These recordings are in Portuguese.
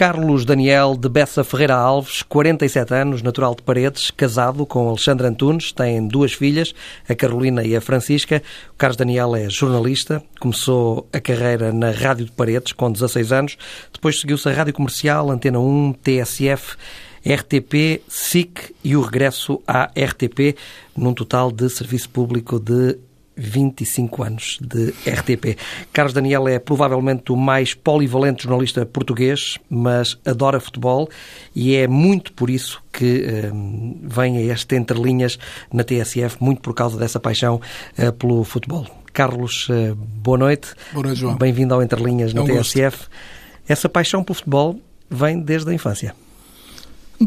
Carlos Daniel de Bessa Ferreira Alves, 47 anos, natural de Paredes, casado com Alexandre Antunes, tem duas filhas, a Carolina e a Francisca. O Carlos Daniel é jornalista, começou a carreira na Rádio de Paredes com 16 anos, depois seguiu-se a Rádio Comercial, Antena 1, TSF, RTP, SIC e o regresso à RTP, num total de serviço público de 25 anos de RTP. Carlos Daniel é provavelmente o mais polivalente jornalista português, mas adora futebol e é muito por isso que um, vem a este entrelinhas na TSF, muito por causa dessa paixão uh, pelo futebol. Carlos, uh, boa noite. Boa noite, João. Bem-vindo ao Entrelinhas na é um TSF. Gosto. Essa paixão pelo futebol vem desde a infância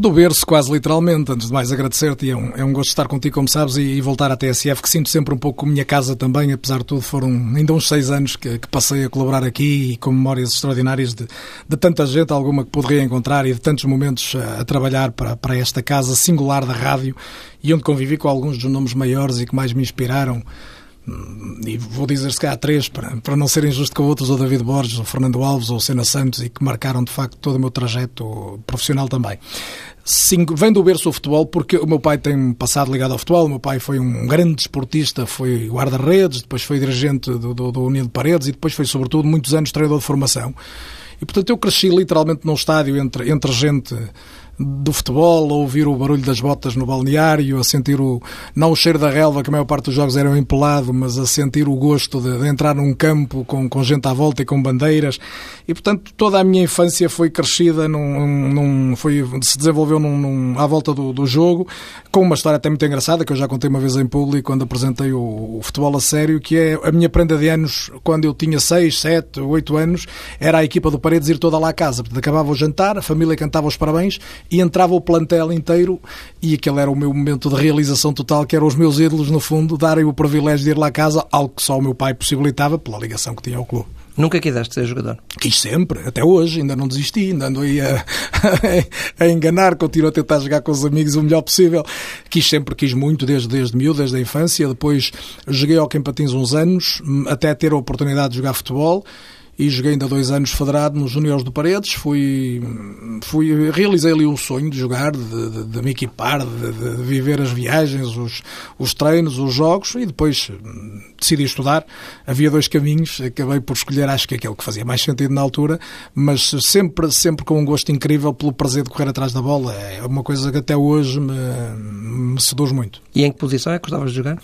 do berço, quase literalmente. Antes de mais, agradecer-te. É um, é um gosto estar contigo, como sabes, e, e, voltar à TSF, que sinto sempre um pouco como minha casa também. Apesar de tudo, foram ainda uns seis anos que, que passei a colaborar aqui e com memórias extraordinárias de, de, tanta gente, alguma que poderia encontrar, e de tantos momentos a, a, trabalhar para, para esta casa singular da rádio e onde convivi com alguns dos nomes maiores e que mais me inspiraram e vou dizer se calhar três, para, para não ser injusto com outros, o David Borges, o Fernando Alves ou Sena Santos, e que marcaram de facto todo o meu trajeto profissional também. Cinco, vem do berço o futebol porque o meu pai tem passado ligado ao futebol, o meu pai foi um grande desportista, foi guarda-redes, depois foi dirigente do, do, do Unido de Paredes e depois foi sobretudo muitos anos treinador de formação. E portanto eu cresci literalmente num estádio entre, entre gente do futebol, a ouvir o barulho das botas no balneário, a sentir o, não o cheiro da relva, que a maior parte dos jogos eram empelado, mas a sentir o gosto de, de, entrar num campo com, com gente à volta e com bandeiras. E, portanto, toda a minha infância foi crescida, num, num foi, se desenvolveu num, num, à volta do, do, jogo, com uma história até muito engraçada, que eu já contei uma vez em público, quando apresentei o, o futebol a sério, que é a minha prenda de anos, quando eu tinha 6, 7, 8 anos, era a equipa do Paredes ir toda lá à casa. Acabava o jantar, a família cantava os parabéns e entrava o plantel inteiro e aquele era o meu momento de realização total, que eram os meus ídolos, no fundo, darem o privilégio de ir lá à casa, algo que só o meu pai possibilitava pela ligação que tinha ao clube. Nunca quiseste ser jogador? Quis sempre, até hoje, ainda não desisti, ainda ando aí a, a, enganar, continuo a tentar jogar com os amigos o melhor possível. Quis sempre, quis muito, desde, desde miúdo, desde a infância. Depois joguei ao Patins uns anos, até ter a oportunidade de jogar futebol e joguei ainda dois anos federado nos Juniores do Paredes. Fui, fui, realizei ali um sonho de jogar, de, de, de me equipar, de, de, viver as viagens, os, os treinos, os jogos e depois hum, decidi estudar. Havia dois caminhos, acabei por escolher, acho que aquele que fazia mais sentido na altura, mas sempre, sempre com um gosto incrível pelo prazer de correr atrás da bola. É uma coisa que até hoje me, me seduz muito. E em que posição é que gostavas de jogar?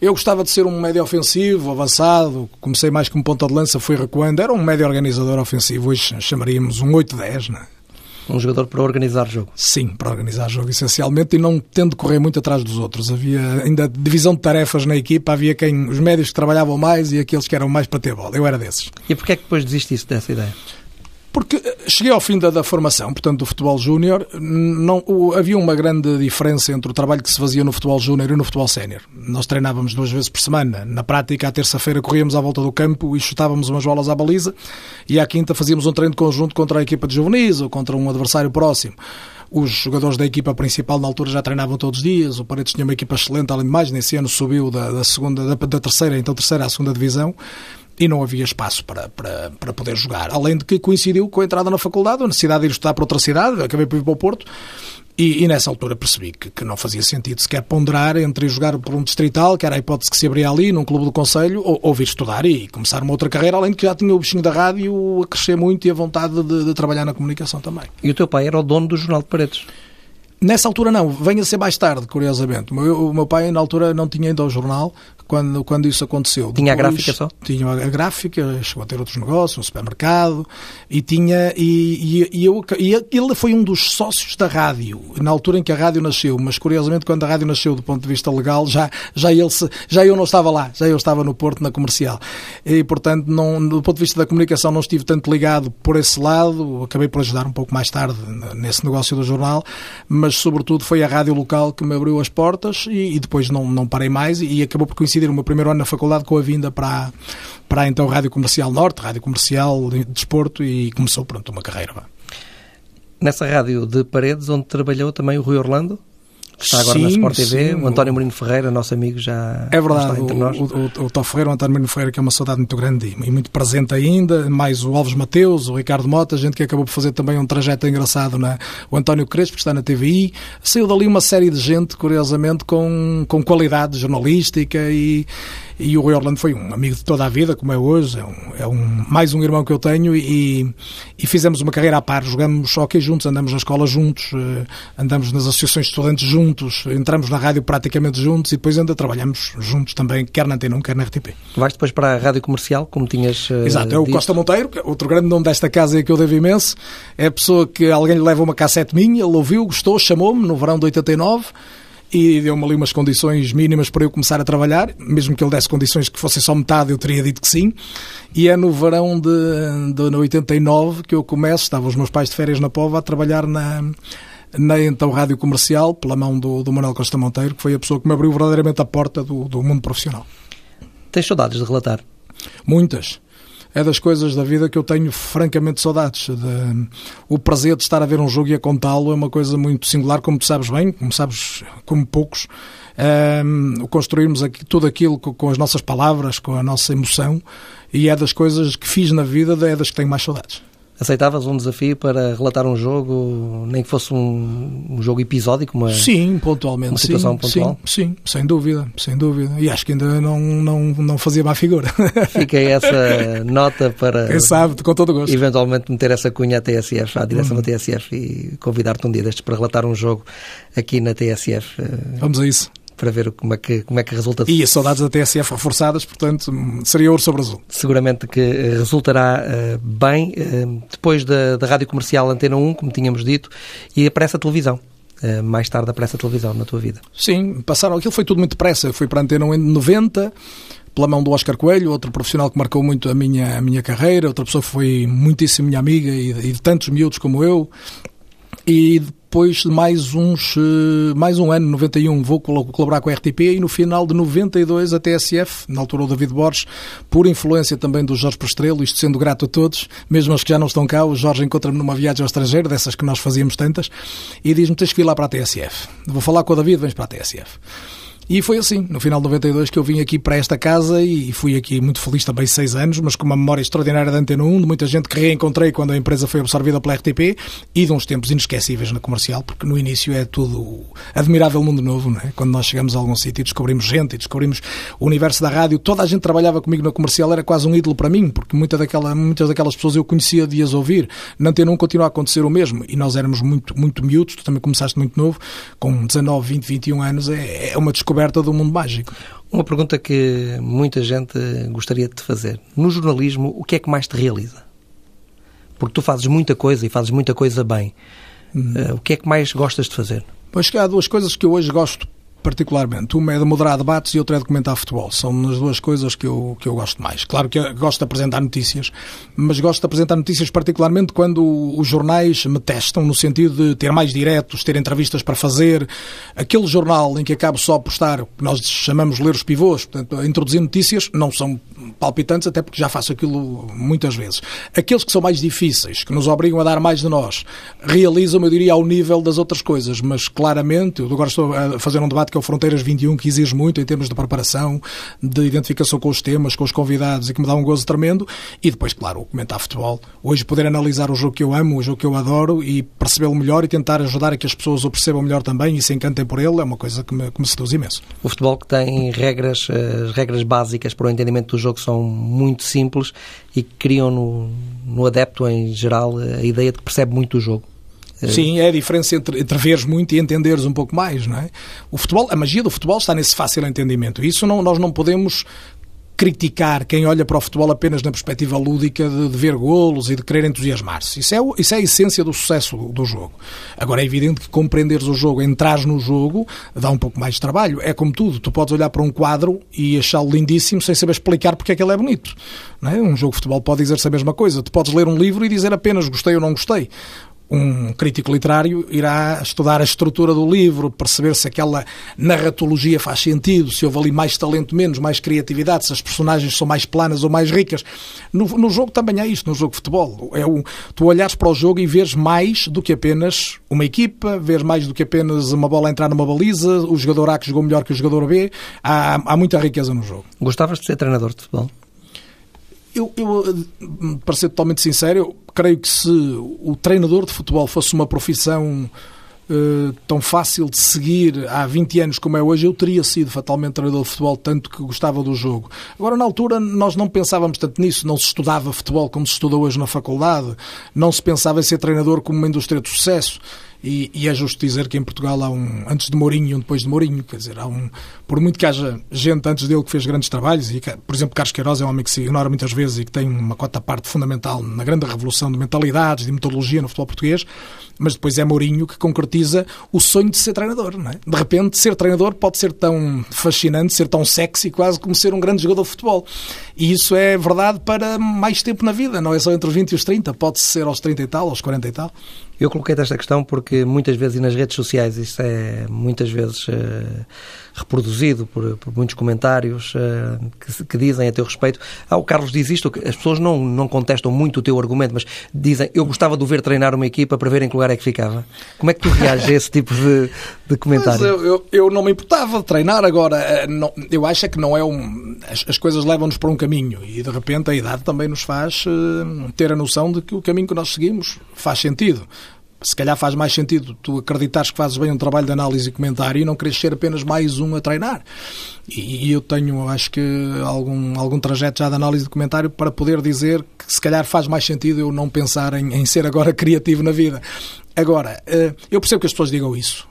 Eu gostava de ser um médio ofensivo, avançado, comecei mais como ponta de lança, fui recuando, era um médio organizador ofensivo, hoje chamaríamos um 8-10, não é? Um jogador para organizar jogo. Sim, para organizar jogo, essencialmente, e não tendo de correr muito atrás dos outros. Havia ainda divisão de tarefas na equipa, havia quem, os médios que trabalhavam mais e aqueles que eram mais para ter bola. Eu era desses. E porquê é que depois desististe dessa ideia? Porque eh, cheguei ao fim da, da formação, portanto, do futebol júnior, não havia uma grande diferença entre o trabalho que se fazia no futebol júnior e no futebol sénior. Nós treinávamos duas vezes por semana. Na prática, à terça-feira corríamos à volta do campo e chutávamos umas bolas à baliza, e à quinta fazíamos um treino conjunto contra a equipa de juvenis ou contra um adversário próximo. Os jogadores da equipa principal na altura já treinavam todos os dias. O Paredes tinha uma equipa excelente, além de mais, nesse ano subiu da, da segunda, da, da terceira, então terceira à segunda divisão e não havia espaço para, para, para poder jogar. Além de que coincidiu com a entrada na faculdade, a necessidade de ir estudar para outra cidade, acabei por ir para o Porto, e, e, nessa altura percebi que, que, não fazia sentido sequer ponderar entre jogar por um distrital, que era a hipótese que se abria ali, num clube do Conselho, ou, ou vir estudar e começar uma outra carreira, além de que já tinha o bichinho da rádio a crescer muito e a vontade de, de trabalhar na comunicação também. E o teu pai era o dono do Jornal de Paredes? Nessa altura não, venha a ser mais tarde, curiosamente. O meu, o meu pai na altura não tinha ainda o jornal, quando, quando isso aconteceu. Tinha Depois, a gráfica só? Tinha a gráfica, chegou a ter outros negócios, um supermercado, e tinha. E, e, e, eu, e ele foi um dos sócios da rádio, na altura em que a rádio nasceu, mas curiosamente, quando a rádio nasceu do ponto de vista legal, já, já, ele se, já eu não estava lá, já eu estava no Porto, na comercial. E, portanto, não, do ponto de vista da comunicação, não estive tanto ligado por esse lado, acabei por ajudar um pouco mais tarde nesse negócio do jornal, mas, sobretudo, foi a rádio local que me abriu as portas e, e depois não, não parei mais e, e acabou por coincidir coincidir o meu primeiro ano na faculdade com a vinda para, para então Rádio Comercial Norte, Rádio Comercial de Desporto, e começou, pronto, uma carreira. Nessa rádio de Paredes, onde trabalhou também o Rui Orlando? Que está agora sim, na Sport TV, sim. o António Mourinho Ferreira, nosso amigo, já é verdade, está entre nós. O, o, o, o Tó Ferreira, o António Mourinho Ferreira, que é uma saudade muito grande e, e muito presente ainda, mais o Alves Mateus, o Ricardo Mota, gente que acabou por fazer também um trajeto engraçado, na, o António Crespo, que está na TVI, saiu dali uma série de gente, curiosamente, com, com qualidade jornalística e, e o Rui Orlando foi um amigo de toda a vida, como é hoje, é, um, é um, mais um irmão que eu tenho e, e fizemos uma carreira à par, jogamos hockey juntos, andamos na escola juntos, eh, andamos nas associações de estudantes juntos, entramos na rádio praticamente juntos e depois ainda trabalhamos juntos também, quer na Antena 1, quer na RTP. Vais depois para a rádio comercial, como tinhas uh, Exato, é o. Costa Monteiro, é outro grande nome desta casa que eu devo imenso, é a pessoa que alguém lhe leva uma cassete minha, ele ouviu, gostou, chamou-me no verão de 89 e deu-me ali umas condições mínimas para eu começar a trabalhar, mesmo que ele desse condições que fossem só metade, eu teria dito que sim. E é no verão de, de 89 que eu começo, estavam os meus pais de férias na Pova, a trabalhar na, na então rádio comercial, pela mão do, do Manuel Costa Monteiro, que foi a pessoa que me abriu verdadeiramente a porta do, do mundo profissional. Tens saudades de relatar? Muitas é das coisas da vida que eu tenho francamente saudades. De, o prazer de estar a ver um jogo e a contá-lo é uma coisa muito singular, como tu sabes bem, como sabes, como poucos. Um, construirmos aqui, tudo aquilo com, com, as nossas palavras, com a nossa emoção, e é das coisas que fiz na vida, é das que tenho mais saudades. Aceitavas um desafio para relatar um jogo, nem que fosse um, um jogo episódico? Uma, sim, pontualmente. Uma situação sim, pontual? Sim, sim, sem dúvida, sem dúvida. E acho que ainda não, não, não fazia má figura. Fica essa nota para. Quem sabe, com todo o gosto. Eventualmente meter essa cunha à TSF, à direção Uhum. da TSF e convidar-te um dia destes para relatar um jogo aqui na TSF. eh, Vamos a isso. Para ver como é que, como é que resulta. E as saudades da TSF reforçadas, portanto, seria ouro sobre azul. Seguramente que eh, resultará uh, bem uh, depois da, da Rádio Comercial Antena 1, como tínhamos dito, e aparece a televisão. Uh, mais tarde aparece a televisão na tua vida. Sim, passaram. Aquilo foi tudo muito depressa. Fui para a Antena 1 em 90 pela mão do Oscar Coelho, outro profissional que marcou muito a minha, a minha carreira, outra pessoa que foi muitíssimo minha amiga e, e de tantos miúdos como eu. E depois de mais uns mais um ano, 91, vou colaborar com a RTP e no final de 92 a TSF, na altura o David Borges, por influência também do Jorge Prestrelo, isto sendo grato a todos, mesmo aos que já não estão cá, o Jorge encontra-me numa viagem ao estrangeiro, dessas que nós fazíamos tantas, e diz-me, tens que ir lá para a TSF. Vou falar com o David, vens para a TSF. E foi assim, no final de 92, que eu vim aqui para esta casa e fui aqui muito feliz também seis anos, mas com uma memória extraordinária da Antena 1, de muita gente que reencontrei quando a empresa foi absorvida pela RTP e de uns tempos inesquecíveis na comercial, porque no início é tudo admirável mundo novo, não é? Quando nós chegamos a algum sítio e descobrimos gente e descobrimos o universo da rádio, toda a gente trabalhava comigo na comercial, era quase um ídolo para mim, porque muita daquela, muitas daquelas pessoas eu conhecia de as ouvir. Na Antena 1 continua a acontecer o mesmo e nós éramos muito, muito miúdos, tu também começaste muito novo, com 19, 20, 21 anos, é, é uma descoberta do mundo mágico. Uma pergunta que muita gente gostaria de te fazer. No jornalismo, o que é que mais te realiza? Porque tu fazes muita coisa e fazes muita coisa bem. Hum. Uh, o que é que mais gostas de fazer? Pois que há duas coisas que eu hoje gosto particularmente. Uma é de moderar debates e outra é de comentar futebol. São as duas coisas que eu, que eu gosto mais. Claro que gosto de apresentar notícias, mas gosto de apresentar notícias particularmente quando os jornais me testam, no sentido de ter mais diretos, ter entrevistas para fazer. Aquele jornal em que acabo só por estar, que nós chamamos de ler os pivôs, portanto, introduzir notícias, não são palpitantes, até porque já faço aquilo muitas vezes. Aqueles que são mais difíceis, que nos obrigam a dar mais de nós, realizam, eu diria, ao nível das outras coisas, mas claramente, eu agora estou a fazer um debate que é o Fronteiras 21, que exige muito em termos de preparação, de identificação com os temas, com os convidados e que me dá um gozo tremendo. E depois, claro, comentar futebol. Hoje poder analisar o jogo que eu amo, o jogo que eu adoro e percebê-lo melhor e tentar ajudar a que as pessoas o percebam melhor também e se encantem por ele é uma coisa que me, que me seduz imenso. O futebol que tem regras, as regras básicas para o entendimento do jogo são muito simples e criam no, no adepto em geral a ideia de que percebe muito o jogo. Sim, é a diferença entre, entre veres muito e entenderes um pouco mais, não é? O futebol, a magia do futebol está nesse fácil entendimento. Isso não, nós não podemos criticar quem olha para o futebol apenas na perspectiva lúdica de, de ver golos e de querer entusiasmar-se. Isso é, isso é a essência do sucesso do, do, jogo. Agora, é evidente que compreenderes o jogo, entrares no jogo, dá um pouco mais de trabalho. É como tudo, tu podes olhar para um quadro e achá-lo lindíssimo sem saber explicar porque é que ele é bonito. É? Um jogo de futebol pode dizer-se a mesma coisa. Tu podes ler um livro e dizer apenas gostei ou não gostei. Um crítico literário irá estudar a estrutura do livro, perceber se aquela narratologia faz sentido, se houve ali mais talento, menos, mais criatividade, se as personagens são mais planas ou mais ricas. No, no jogo também é isto, no jogo de futebol. É um, tu olhares para o jogo e vês mais do que apenas uma equipa, vês mais do que apenas uma bola entrar numa baliza, o jogador A que jogou melhor que o jogador B. Há, há muita riqueza no jogo. Gostavas de ser treinador de futebol? Eu, eu, para ser totalmente sincero, eu creio que se o treinador de futebol fosse uma profissão uh, tão fácil de seguir há 20 anos como é hoje, eu teria sido fatalmente treinador de futebol, tanto que gostava do jogo. Agora, na altura, nós não pensávamos tanto nisso, não se estudava futebol como se estuda hoje na faculdade, não se pensava em ser treinador como uma indústria de sucesso. E, e, é justo dizer que em Portugal há um antes de Mourinho e um depois de Mourinho, quer dizer, há um por muito que haja gente antes dele que fez grandes trabalhos e por exemplo Carlos Queiroz é um homem que se ignora muitas vezes e que tem uma cota parte fundamental na grande revolução de mentalidades, de metodologia no futebol português, mas depois é Mourinho que concretiza o sonho de ser treinador, não é? De repente ser treinador pode ser tão fascinante, ser tão sexy quase como ser um grande jogador de futebol. E isso é verdade para mais tempo na vida, não é só entre os 20 e os 30, pode ser aos 30 e tal, aos 40 e tal. Eu coloquei esta questão porque muitas vezes, e nas redes sociais, isso é muitas vezes uh, reproduzido por, por, muitos comentários uh, que, que, dizem a teu respeito. Ah, o Carlos diz isto, as pessoas não, não contestam muito o teu argumento, mas dizem, eu gostava de o ver treinar uma equipa para ver em que lugar é que ficava. Como é que tu reages a esse tipo de, de comentário? Eu, eu, eu, não me importava de treinar agora. Eh, não, eu acho é que não é um... As, as coisas levam-nos para um caminho e, de repente, a idade também nos faz uh, ter a noção de que o caminho que nós seguimos faz sentido se calhar faz mais sentido tu acreditares que fazes bem um trabalho de análise e comentário e não queres ser apenas mais um a treinar. E, eu tenho, acho que, algum, algum trajeto já de análise de comentário para poder dizer que se calhar faz mais sentido eu não pensar em, em ser agora criativo na vida. Agora, eh, eu percebo que as pessoas digam isso.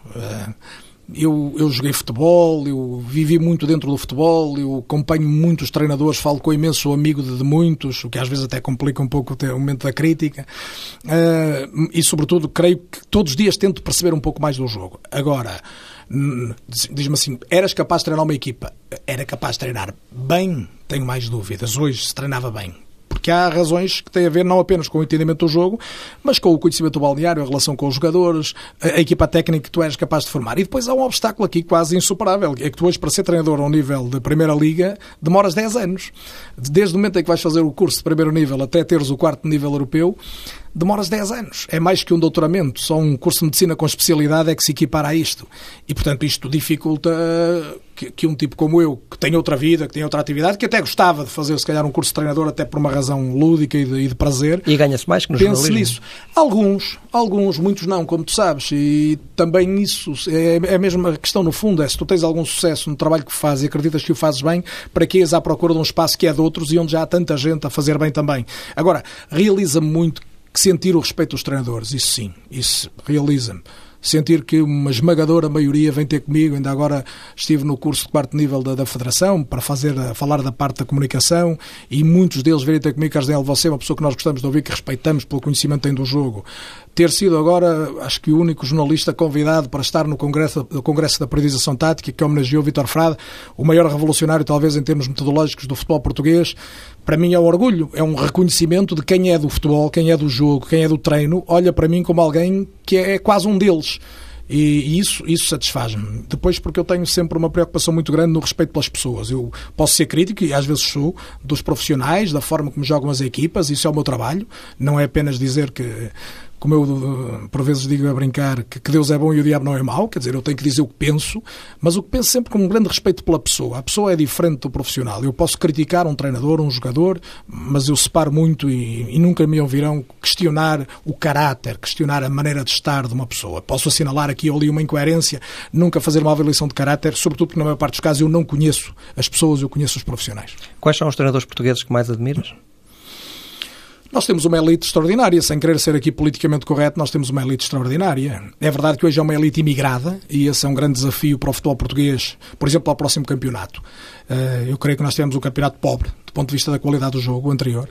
Eu, eu joguei futebol, eu vivi muito dentro do futebol, eu acompanho muitos treinadores, falo com imenso amigo de, de muitos, o que às vezes até complica um pouco o momento da crítica. Uh, e, sobretudo, creio que todos os dias tento perceber um pouco mais do jogo. Agora, diz-me assim: eras capaz de treinar uma equipa? Era capaz de treinar bem? Tenho mais dúvidas. Hoje se treinava bem porque há razões que têm a ver não apenas com o entendimento do jogo, mas com o conhecimento do balneário, a relação com os jogadores, a, equipa técnica que tu és capaz de formar. E depois há um obstáculo aqui quase insuperável, é que tu hoje, para ser treinador ao nível de Primeira Liga, demoras 10 anos. Desde o momento em que vais fazer o curso de primeiro nível até teres o quarto nível europeu, demoras 10 anos. É mais que um doutoramento. Só um curso de medicina com especialidade é que se equipara a isto. E, portanto, isto dificulta que, que, um tipo como eu, que tem outra vida, que tem outra atividade, que até gostava de fazer, se calhar, um curso de treinador, até por uma razão lúdica e de, e de prazer. E ganha-se mais que no Pense nisso. Alguns, alguns, muitos não, como tu sabes. E também isso é, é a mesma questão, no fundo, é se tu tens algum sucesso no trabalho que fazes e acreditas que o fazes bem, para que és à procura de um espaço que é de outros e onde já há tanta gente a fazer bem também. Agora, realiza-me muito que sentir o respeito dos treinadores, isso sim, isso realiza-me sentir que uma esmagadora maioria vem ter comigo. Ainda agora estive no curso de quarto nível da, da Federação para fazer, falar da parte da comunicação e muitos deles vêm ter comigo, Carlos Daniel, você é uma pessoa que nós gostamos de ouvir, que respeitamos pelo conhecimento que tem do jogo. Ter sido agora, acho que o único jornalista convidado para estar no Congresso, Congresso da Periodização Tática, que homenageou Vitor Frade, o maior revolucionário, talvez, em termos metodológicos do futebol português, para mim é um orgulho, é um reconhecimento de quem é do futebol, quem é do jogo, quem é do treino, olha para mim como alguém que é quase um deles. E, isso, isso satisfaz-me. Depois, porque eu tenho sempre uma preocupação muito grande no respeito pelas pessoas. Eu posso ser crítico, e às vezes sou, dos profissionais, da forma como jogam as equipas, isso é o meu trabalho. Não é apenas dizer que como eu por vezes digo a brincar, que, Deus é bom e o diabo não é mau, quer dizer, eu tenho que dizer o que penso, mas o que penso sempre com um grande respeito pela pessoa. A pessoa é diferente do profissional. Eu posso criticar um treinador, um jogador, mas eu separo muito e, e nunca me ouvirão questionar o caráter, questionar a maneira de estar de uma pessoa. Posso assinalar aqui ou ali uma incoerência, nunca fazer uma avaliação de caráter, sobretudo porque na maior parte dos casos eu não conheço as pessoas, eu conheço os profissionais. Quais são os treinadores portugueses que mais admiras? Nós temos uma elite extraordinária, sem querer ser aqui politicamente correto, nós temos uma elite extraordinária. É verdade que hoje é uma elite imigrada e esse é um grande desafio para o futebol português, por exemplo, para o próximo campeonato. Eh, eu creio que nós temos um campeonato pobre, do ponto de vista da qualidade do jogo anterior,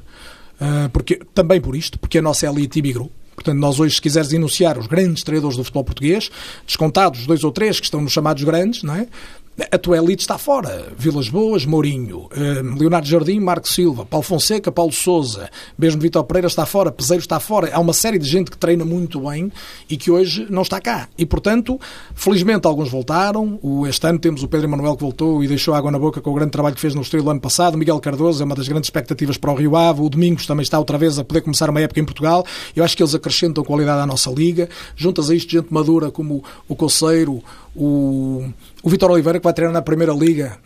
eh, porque, também por isto, porque a nossa elite imigrou. Portanto, nós hoje, se quiseres enunciar os grandes treinadores do futebol português, descontados os dois ou três que estão nos chamados grandes, não é? A tua elite está fora. Vilas Boas, Mourinho, eh, Leonardo Jardim, Marco Silva, Paulo Fonseca, Paulo Souza, mesmo Vitor Pereira está fora, Peseiro está fora. Há uma série de gente que treina muito bem e que hoje não está cá. E, portanto, felizmente alguns voltaram. Este ano temos o Pedro Emanuel que voltou e deixou água na boca com o grande trabalho que fez no Estoril ano passado. Miguel Cardoso é uma das grandes expectativas para o Rio Ave. O Domingos também está outra vez a poder começar uma época em Portugal. Eu acho que eles acrescentam qualidade à nossa liga. Juntas a isto gente madura como o Coceiro, o, o Vitor Oliveira, que vai treinar na Primeira Liga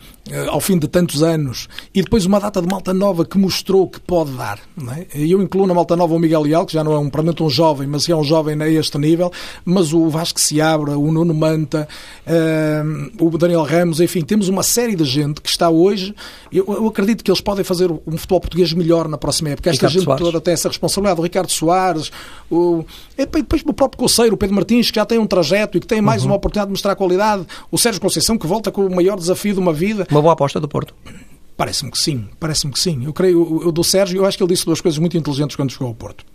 ao fim de tantos anos, e depois uma data de malta nova que mostrou que pode dar. É? Eu incluo na malta nova o Miguel Leal, que já não é um, provavelmente um jovem, mas é um jovem a este nível, mas o Vasco Seabra, o Nuno Manta, uh, o Daniel Ramos, enfim, temos uma série de gente que está hoje. Eu, eu acredito que eles podem fazer um futebol português melhor na próxima época. Esta Ricardo gente Soares. toda tem essa responsabilidade. O Ricardo Soares, o, e depois o próprio Coceiro, o Pedro Martins, que já tem um trajeto e que tem mais uhum. uma oportunidade de mostrar qualidade. O Sérgio Conceição, que volta com o maior desafio de uma vida. Uma boa aposta do Porto. Parece-me que sim, parece-me que sim. Eu creio, eu, do Sérgio, eu acho que ele disse duas coisas muito inteligentes quando chegou ao Porto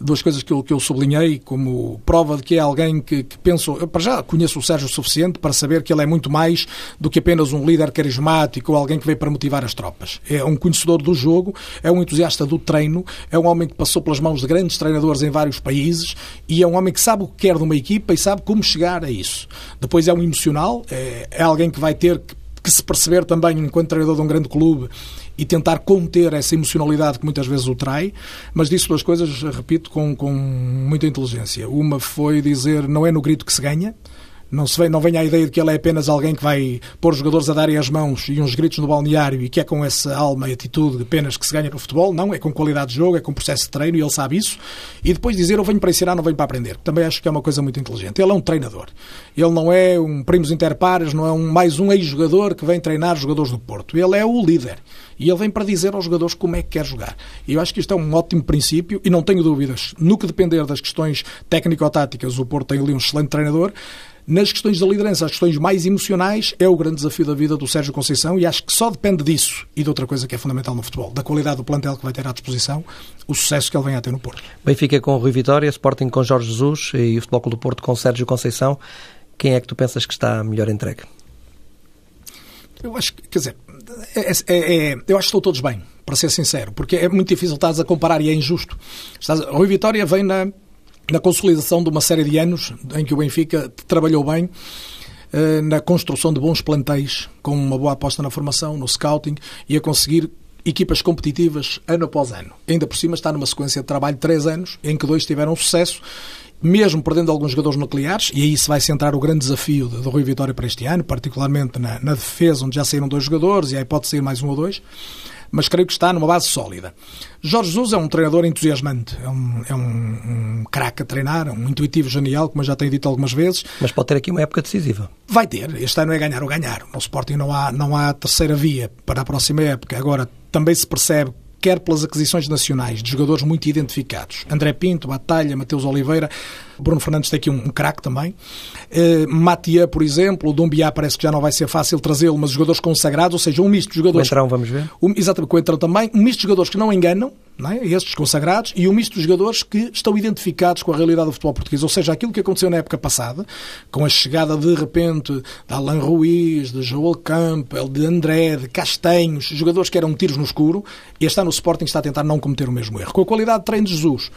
duas coisas que eu, que eu sublinhei como prova de que é alguém que, que penso. Eu para já conheço o Sérgio o suficiente para saber que ele é muito mais do que apenas um líder carismático ou alguém que veio para motivar as tropas. É um conhecedor do jogo, é um entusiasta do treino, é um homem que passou pelas mãos de grandes treinadores em vários países e é um homem que sabe o que quer de uma equipa e sabe como chegar a isso. Depois é um emocional, é, é alguém que vai ter que que se perceber também enquanto treinador de um grande clube e tentar conter essa emocionalidade que muitas vezes o trai, mas disse duas coisas, repito, com, com muita inteligência. Uma foi dizer não é no grito que se ganha, não, se vem, não venha a ideia de que ele é apenas alguém que vai pôr os jogadores a darem as mãos e uns gritos no balneário e que é com essa alma e atitude apenas que se ganha no futebol. Não, é com qualidade de jogo, é com processo de treino e ele sabe isso. E depois dizer eu venho para ensinar, não venho para aprender. Também acho que é uma coisa muito inteligente. Ele é um treinador. Ele não é um primos interpares, não é um, mais um ex-jogador que vem treinar os jogadores do Porto. Ele é o líder. E ele vem para dizer aos jogadores como é que quer jogar. E eu acho que isto é um ótimo princípio e não tenho dúvidas. No que depender das questões técnico-táticas, o Porto tem ali um excelente treinador. Nas questões da liderança, as questões mais emocionais, é o grande desafio da vida do Sérgio Conceição e acho que só depende disso e de outra coisa que é fundamental no futebol, da qualidade do plantel que vai ter à disposição, o sucesso que ele vem a ter no Porto. Benfica com Rui Vitória, Sporting com Jorge Jesus e o Futebol Clube do Porto com Sérgio Conceição. Quem é que tu pensas que está melhor entregue? Eu acho que, quer dizer, é, é, é, eu acho que estão todos bem, para ser sincero, porque é muito difícil estás a comparar e é injusto. Estás, Rui Vitória vem na na consolidação de uma série de anos em que o Benfica trabalhou bem eh, na construção de bons plantéis, com uma boa aposta na formação, no scouting e a conseguir equipas competitivas ano após ano. Ainda por cima está numa sequência de trabalho de três anos, em que dois tiveram sucesso, mesmo perdendo alguns jogadores nucleares, e aí se vai centrar o grande desafio do Rui Vitória para este ano, particularmente na, na defesa, onde já saíram dois jogadores, e aí pode sair mais um ou dois mas creio que está numa base sólida. Jorge Jesus é um treinador entusiasmante, é um, é um, um craque a treinar, um intuitivo genial, como eu já tenho dito algumas vezes. Mas pode ter aqui uma época decisiva. Vai ter, este ano é ganhar ou ganhar. No Sporting não há, não há terceira via para a próxima época. Agora, também se percebe quer pelas aquisições nacionais de jogadores muito identificados. André Pinto, Batalha, Mateus Oliveira, Bruno Fernandes tem aqui um, um craque também. Uh, Matia, por exemplo, o Dumbiá parece que já não vai ser fácil trazê-lo, mas jogadores consagrados, ou seja, um misto de jogadores. O Entrão, vamos ver. Um, exatamente, com o Entrão também. Um misto de jogadores que não enganam, não é? estes consagrados, e um misto de jogadores que estão identificados com a realidade do futebol português. Ou seja, aquilo que aconteceu na época passada, com a chegada de repente de Alan Ruiz, de Joel Campbell, de André, de Castanhos, jogadores que eram tiros no escuro, e está no Sporting está a tentar não cometer o mesmo erro. Com a qualidade de treino de Jesus,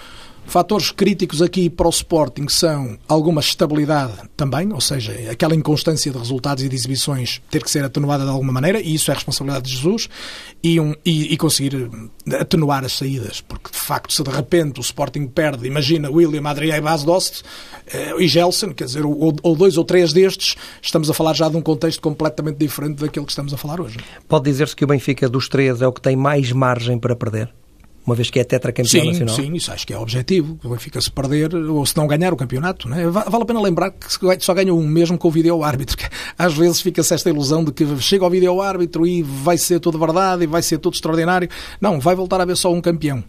Fatores críticos aqui para o Sporting são alguma estabilidade também, ou seja, aquela inconstância de resultados e de exibições ter que ser atenuada de alguma maneira, e isso é responsabilidade de Jesus, e, um, e, e conseguir atenuar as saídas, porque de facto, se de repente o Sporting perde, imagina William, Adrià e Bas Dost eh, e Gelson, quer dizer, ou, ou dois ou três destes, estamos a falar já de um contexto completamente diferente daquele que estamos a falar hoje. Pode dizer-se que o Benfica dos três é o que tem mais margem para perder? Uma vez que é tetracampeão sim, nacional? Sim, isso acho que é o objetivo. O Benfica se perder ou se não ganhar o campeonato. Né? Vale a pena lembrar que só ganha um mesmo com o vídeo-árbitro. Às vezes fica-se esta ilusão de que chega ao vídeo-árbitro e vai ser tudo verdade e vai ser tudo extraordinário. Não, vai voltar a haver só um campeão.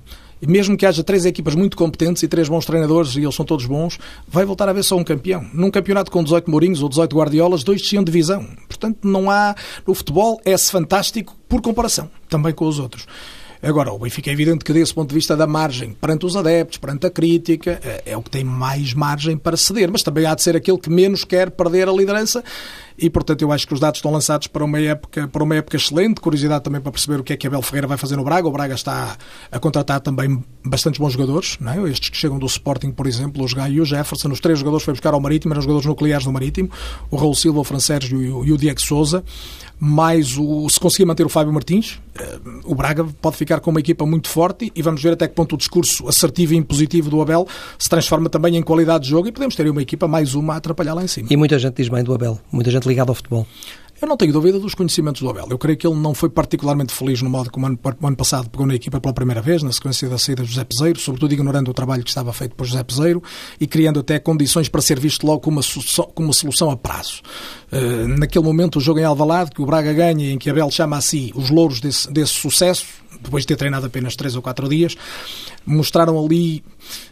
Mesmo que haja três equipas muito competentes e três bons treinadores, e eles são todos bons, vai voltar a haver só um campeão. Num campeonato com 18 Mourinhos ou 18 Guardiolas, dois desciam de divisão. Portanto, não há... O futebol é-se fantástico por comparação, também com os outros. Agora, o Benfica é evidente que, desse ponto de vista da margem, perante os adeptos, perante a crítica, é, é o que tem mais margem para ceder, mas também há de ser aquele que menos quer perder a liderança e, portanto, eu acho que os dados estão lançados para uma época, para uma época excelente. Curiosidade também para perceber o que é que Abel Ferreira vai fazer no Braga. O Braga está a contratar também bastantes bons jogadores, não é? estes que chegam do Sporting, por exemplo, o Gai e o Jefferson. Os três jogadores foi buscar ao Marítimo, eram os jogadores nucleares do Marítimo, o Raul Silva, o Fran Sérgio e o Diego Souza mais o, se conseguir manter o Fábio Martins, eh, o Braga pode ficar com uma equipa muito forte e vamos ver até que ponto o discurso assertivo e impositivo do Abel se transforma também em qualidade de jogo e podemos ter uma equipa mais uma a atrapalhar lá em cima. E muita gente diz bem do Abel, muita gente ligada ao futebol. Eu não tenho dúvida dos conhecimentos do Abel. Eu creio que ele não foi particularmente feliz no modo como ano, o ano passado pegou na equipa pela primeira vez, na sequência da saída de José Peseiro, sobretudo ignorando o trabalho que estava feito por José Peseiro e criando até condições para ser visto logo como uma, como uma solução a prazo. Uh, naquele momento, o jogo em Alvalade, que o Braga ganha, em que Abel chama a si os louros desse, desse sucesso, depois de ter treinado apenas três ou quatro dias, mostraram ali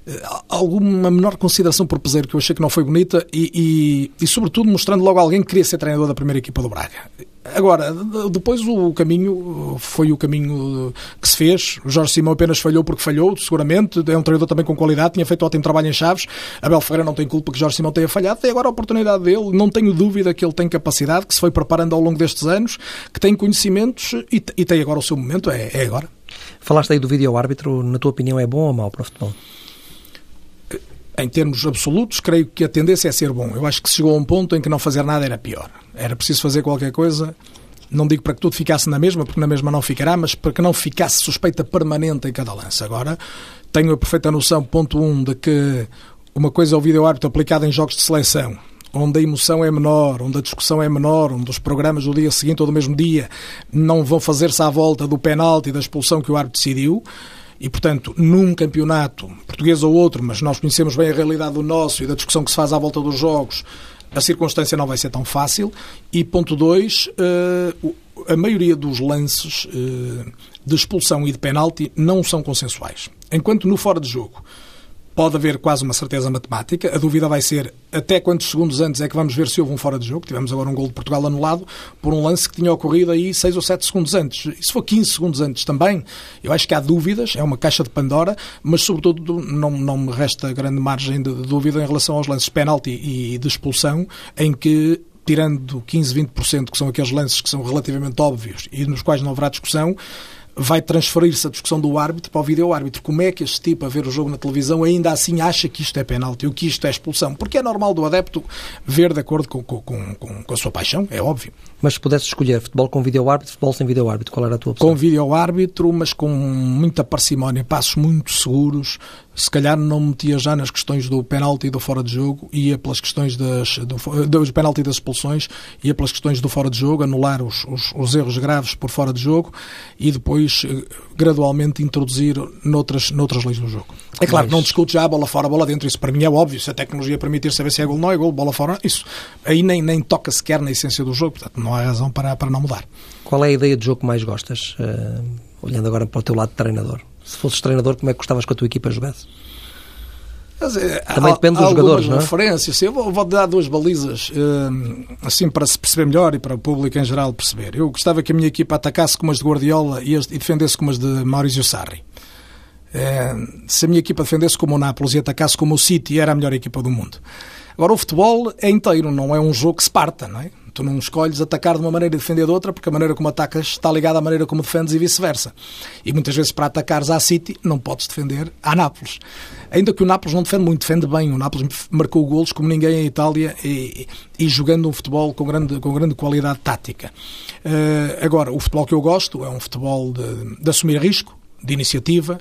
uh, alguma menor consideração por Peseiro, que eu achei que não foi bonita, e, e, e, sobretudo mostrando logo alguém que queria ser treinador da primeira equipa do Braga. Agora, depois o caminho foi o caminho que se fez. O Jorge Simão apenas falhou porque falhou, seguramente. É um treinador também com qualidade, tinha feito ótimo trabalho em Chaves. Abel Ferreira não tem culpa que Jorge Simão tenha falhado. Tem agora a oportunidade dele. Não tenho dúvida que ele tem capacidade, que se foi preparando ao longo destes anos, que tem conhecimentos e, e tem agora o seu momento. É, é agora. Falaste aí do vídeo árbitro. Na tua opinião, é bom ou mau para o futebol? Em termos absolutos, creio que a tendência é ser bom. Eu acho que chegou a um ponto em que não fazer nada era pior. Era preciso fazer qualquer coisa. Não digo para que tudo ficasse na mesma, porque na mesma não ficará, mas para que não ficasse suspeita permanente em cada lance. Agora, tenho a perfeita noção, ponto um, de que uma coisa é o vídeo-árbitro aplicado em jogos de seleção, onde a emoção é menor, onde a discussão é menor, onde os programas do dia seguinte ou do mesmo dia não vão fazer-se à volta do penalti e da expulsão que o árbitro decidiu. E, portanto, num campeonato, português ou outro, mas nós conhecemos bem a realidade do nosso e da discussão que se faz à volta dos jogos, a circunstância não vai ser tão fácil. E, ponto 2, uh, eh, a maioria dos lances uh, de expulsão e de penalti não são consensuais. Enquanto no fora de jogo pode haver quase uma certeza matemática. A dúvida vai ser até quantos segundos antes é que vamos ver se houve um fora de jogo. Tivemos agora um gol de Portugal anulado por um lance que tinha ocorrido aí 6 ou 7 segundos antes. E se for 15 segundos antes também, eu acho que há dúvidas, é uma caixa de Pandora, mas sobretudo não, não me resta grande margem de dúvida em relação aos lances de penalti e de expulsão, em que tirando 15, 20%, que são aqueles lances que são relativamente óbvios e nos quais não haverá discussão, vai transferir-se a discussão do árbitro para o vídeo-árbitro. Como é que este tipo, a ver o jogo na televisão, ainda assim acha que isto é penalti ou que isto é expulsão? Porque é normal do adepto ver de acordo com, com, com, com a sua paixão, é óbvio. Mas se pudesse escolher futebol com vídeo-árbitro, futebol sem vídeo-árbitro, qual era a tua opção? Com vídeo-árbitro, mas com muita parcimónia, passos muito seguros, se calhar não metia já nas questões do penalti e do fora de jogo, ia pelas questões das, do, do penalti e das expulsões, ia pelas questões do fora de jogo, anular os, os, os, erros graves por fora de jogo e depois eh, gradualmente introduzir noutras, noutras leis do jogo. É claro que não discute já a bola fora, a bola dentro, isso para mim é óbvio, se a tecnologia permitir saber se é gol ou não é gol, bola fora, isso aí nem, nem toca sequer na essência do jogo, portanto não há razão para, para não mudar. Qual é a ideia de jogo que mais gostas, uh, olhando agora para o teu lado de treinador? Se fosses treinador, como é que gostavas que a tua equipa jogasse? Dizer, Também há, depende dos jogadores, não é? referências. Eu vou, vou, dar duas balizas, hum, assim, para se perceber melhor e para o público em geral perceber. Eu gostava que a minha equipa atacasse como as de Guardiola e, defendesse como as de Maurizio Sarri. É, se a minha equipa defendesse como o Nápoles e atacasse como o City, era a melhor equipa do mundo. Agora, o futebol é inteiro, não é um jogo que se parta, não é? Tu não escolhes atacar de uma maneira e defender de outra, porque a maneira como atacas está ligada à maneira como defendes e vice-versa. E muitas vezes para atacares à City não podes defender à Nápoles. Ainda que o Nápoles não defende muito, defende bem. O Nápoles marcou golos como ninguém em Itália e, e jogando um futebol com grande, com grande qualidade tática. Uh, agora, o futebol que eu gosto é um futebol de, de assumir risco, de iniciativa,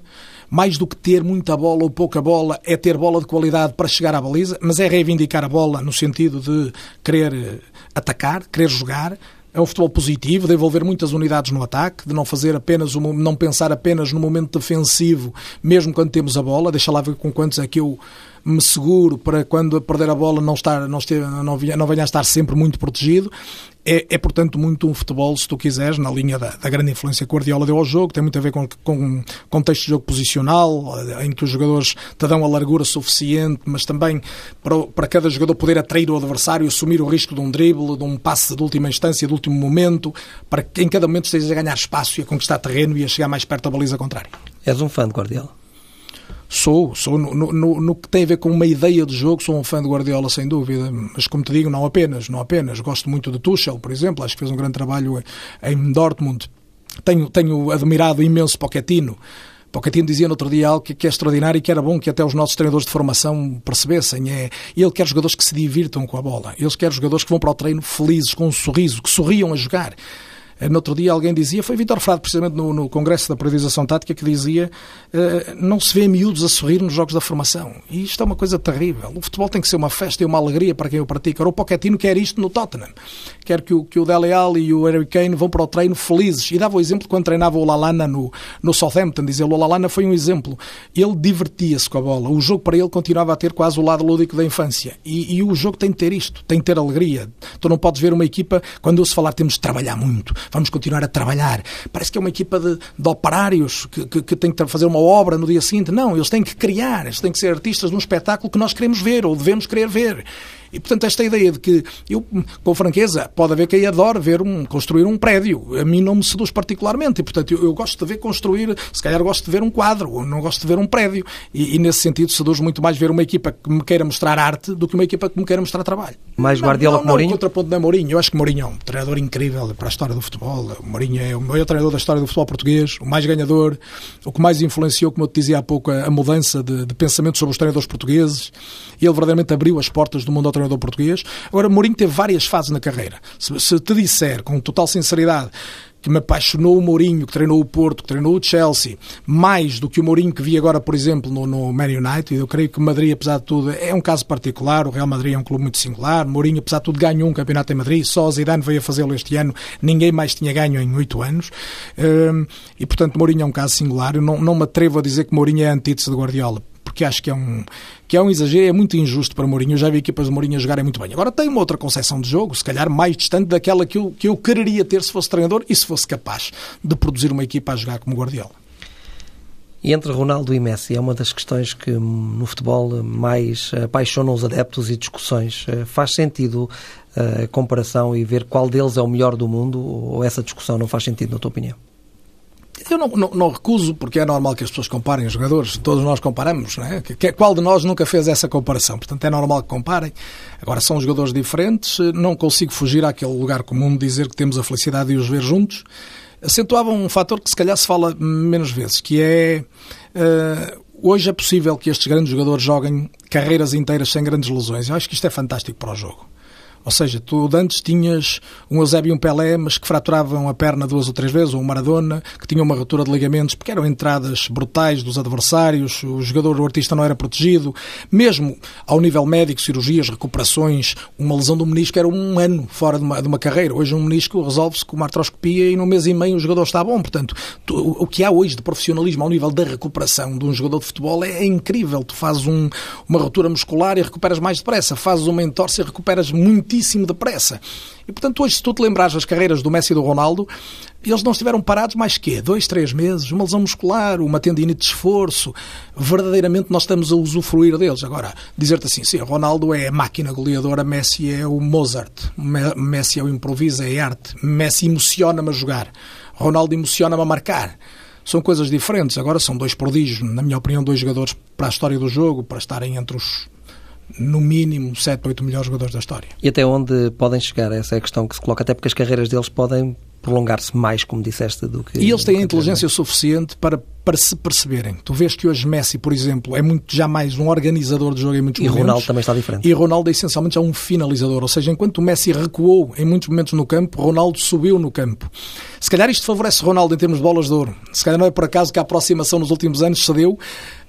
mais do que ter muita bola ou pouca bola, é ter bola de qualidade para chegar à baliza, mas é reivindicar a bola no sentido de querer eh, atacar, querer jogar, é um futebol positivo, de envolver muitas unidades no ataque, de não fazer apenas um, não pensar apenas no momento defensivo, mesmo quando temos a bola. Deixa lá ver com quantos é que eu me seguro para quando perder a bola não estar não, esteja, não, não venha a estar sempre muito protegido é, é, portanto, muito um futebol, se tu quiseres, na linha da, da, grande influência que o Guardiola deu ao jogo, tem muito a ver com, com contexto de jogo posicional, eh, em que os jogadores te dão a largura suficiente, mas também para, para cada jogador poder atrair o adversário, assumir o risco de um drible, de um passe de última instância, de último momento, para que em cada momento estejas a ganhar espaço e a conquistar terreno e a chegar mais perto da baliza contrária. És um fã de Guardiola? Sou, sou no, no, no, que tem a ver com uma ideia de jogo, sou um fã de Guardiola sem dúvida, mas como te digo, não apenas, não apenas. Gosto muito de Tuchel, por exemplo, acho que fez um grande trabalho em Dortmund. Tenho, tenho admirado imenso Pochettino. Pochettino dizia no outro dia algo que, que, é extraordinário e que era bom que até os nossos treinadores de formação percebessem. É, ele quer jogadores que se divirtam com a bola. Eles querem jogadores que vão para o treino felizes, com um sorriso, que sorriam a jogar. No outro dia alguém dizia, foi Vitor Frado, precisamente no, no Congresso da Periodização Tática, que dizia uh, não se vê miúdos a sorrir nos jogos da formação. E isto é uma coisa terrível. O futebol tem que ser uma festa e uma alegria para quem o pratica. O Pochettino quer isto no Tottenham. Quer que o, que o Dele Alli e o Harry Kane vão para o treino felizes. E dava o exemplo quando treinava o Lalana no, no Southampton. Dizia, o Lalana foi um exemplo. Ele divertia-se com a bola. O jogo para ele continuava a ter quase o lado lúdico da infância. E, e o jogo tem de ter isto. Tem de ter alegria. Tu não podes ver uma equipa, quando se falar temos de trabalhar muito vamos continuar a trabalhar. Parece que é uma equipa de, de operários que, que, que, tem que fazer uma obra no dia seguinte. Não, eles têm que criar, eles têm que ser artistas de um espetáculo que nós queremos ver ou devemos querer ver. E, portanto, esta ideia de que eu, com franqueza, pode haver quem adore ver um, construir um prédio. A mim não me seduz particularmente. E, portanto, eu, eu gosto de ver construir, se calhar gosto de ver um quadro, ou não gosto de ver um prédio. E, e, nesse sentido, seduz muito mais ver uma equipa que me queira mostrar arte do que uma equipa que me queira mostrar trabalho. Mais Guardiola não, não, que Mourinho? Não, contraponto da Mourinho. Eu acho que Mourinho é um treinador incrível para a história do futebol. O Mourinho é o maior treinador da história do futebol português, o mais ganhador, o que mais influenciou, como eu te dizia há pouco, a, a mudança de, de pensamento sobre os treinadores portugueses. Ele verdadeiramente abriu as portas do mundo ao treinador português. Agora, Mourinho teve várias fases na carreira. Se, se te disser, com total sinceridade, que me apaixonou o Mourinho, que treinou o Porto, que treinou o Chelsea, mais do que o Mourinho que vi agora, por exemplo, no, no Man United. Eu creio que Madrid, apesar de tudo, é um caso particular. O Real Madrid é um clube muito singular. Mourinho, apesar de tudo, ganhou um campeonato em Madrid. Só Zidane veio a fazê-lo este ano. Ninguém mais tinha ganho em oito anos. Hum, e, portanto, Mourinho é um caso singular. Eu não, não me atrevo a dizer que Mourinho é antítese de Guardiola porque acho que é um, que é um exagero, é muito injusto para Mourinho. Eu já vi equipas de Mourinho jogarem muito bem. Agora tem uma outra concepção de jogo, se calhar mais distante daquela que eu, que eu quereria ter se fosse treinador e se fosse capaz de produzir uma equipa a jogar como Guardiola. E entre Ronaldo e Messi é uma das questões que no futebol mais apaixonam os adeptos e discussões. Eh, faz sentido eh, a comparação e ver qual deles é o melhor do mundo ou essa discussão não faz sentido, na tua opinião? Eu não, não, não, recuso, porque é normal que as pessoas comparem os jogadores, todos nós comparamos, não é? Qual de nós nunca fez essa comparação? Portanto, é normal que comparem. Agora, são jogadores diferentes, não consigo fugir àquele lugar comum de dizer que temos a felicidade de os ver juntos. Acentuava um fator que se calhar se fala menos vezes, que é. Uh, hoje é possível que estes grandes jogadores joguem carreiras inteiras sem grandes lesões. Eu acho que isto é fantástico para o jogo. Ou seja, tu antes tinhas um Eusébio e um Pelé, mas que fraturavam a perna duas ou três vezes, ou um Maradona, que tinha uma ruptura de ligamentos, porque eram entradas brutais dos adversários, o jogador, o artista não era protegido. Mesmo ao nível médico, cirurgias, recuperações, uma lesão do menisco era um ano fora de uma, de uma carreira. Hoje um menisco resolve-se com uma artroscopia e no mês e meio o jogador está bom. Portanto, tu, o que há hoje de profissionalismo ao nível da recuperação de um jogador de futebol é, é incrível. Tu fazes um, uma ruptura muscular e recuperas mais depressa. Fazes uma entorse e recuperas muito muitíssimo depressa. E, portanto, hoje, se tu te lembrares das carreiras do Messi e do Ronaldo, eles não estiveram parados mais que dois, três meses, uma lesão muscular, uma tendinite de esforço. Verdadeiramente nós estamos a usufruir deles. Agora, dizer-te assim, sim, Ronaldo é a máquina goleadora, Messi é o Mozart, Messi é o improviso, é arte, Messi emociona-me a jogar, Ronaldo emociona-me a marcar são coisas diferentes. Agora são dois prodígios, na minha opinião, dois jogadores para a história do jogo, para estarem entre os no mínimo 7, 8 melhores jogadores da história. E até onde podem chegar? Essa é a questão que se coloca, até porque as carreiras deles podem prolongar-se mais, como disseste, do que. E eles têm a inteligência suficiente para, para se perceberem. Tu vês que hoje Messi, por exemplo, é muito já mais um organizador de jogo em muitos e momentos. E Ronaldo também está diferente. E Ronaldo é essencialmente já um finalizador. Ou seja, enquanto o Messi recuou em muitos momentos no campo, Ronaldo subiu no campo. Se calhar isto favorece Ronaldo em termos de bolas de ouro. Se calhar não é por acaso que a aproximação nos últimos anos cedeu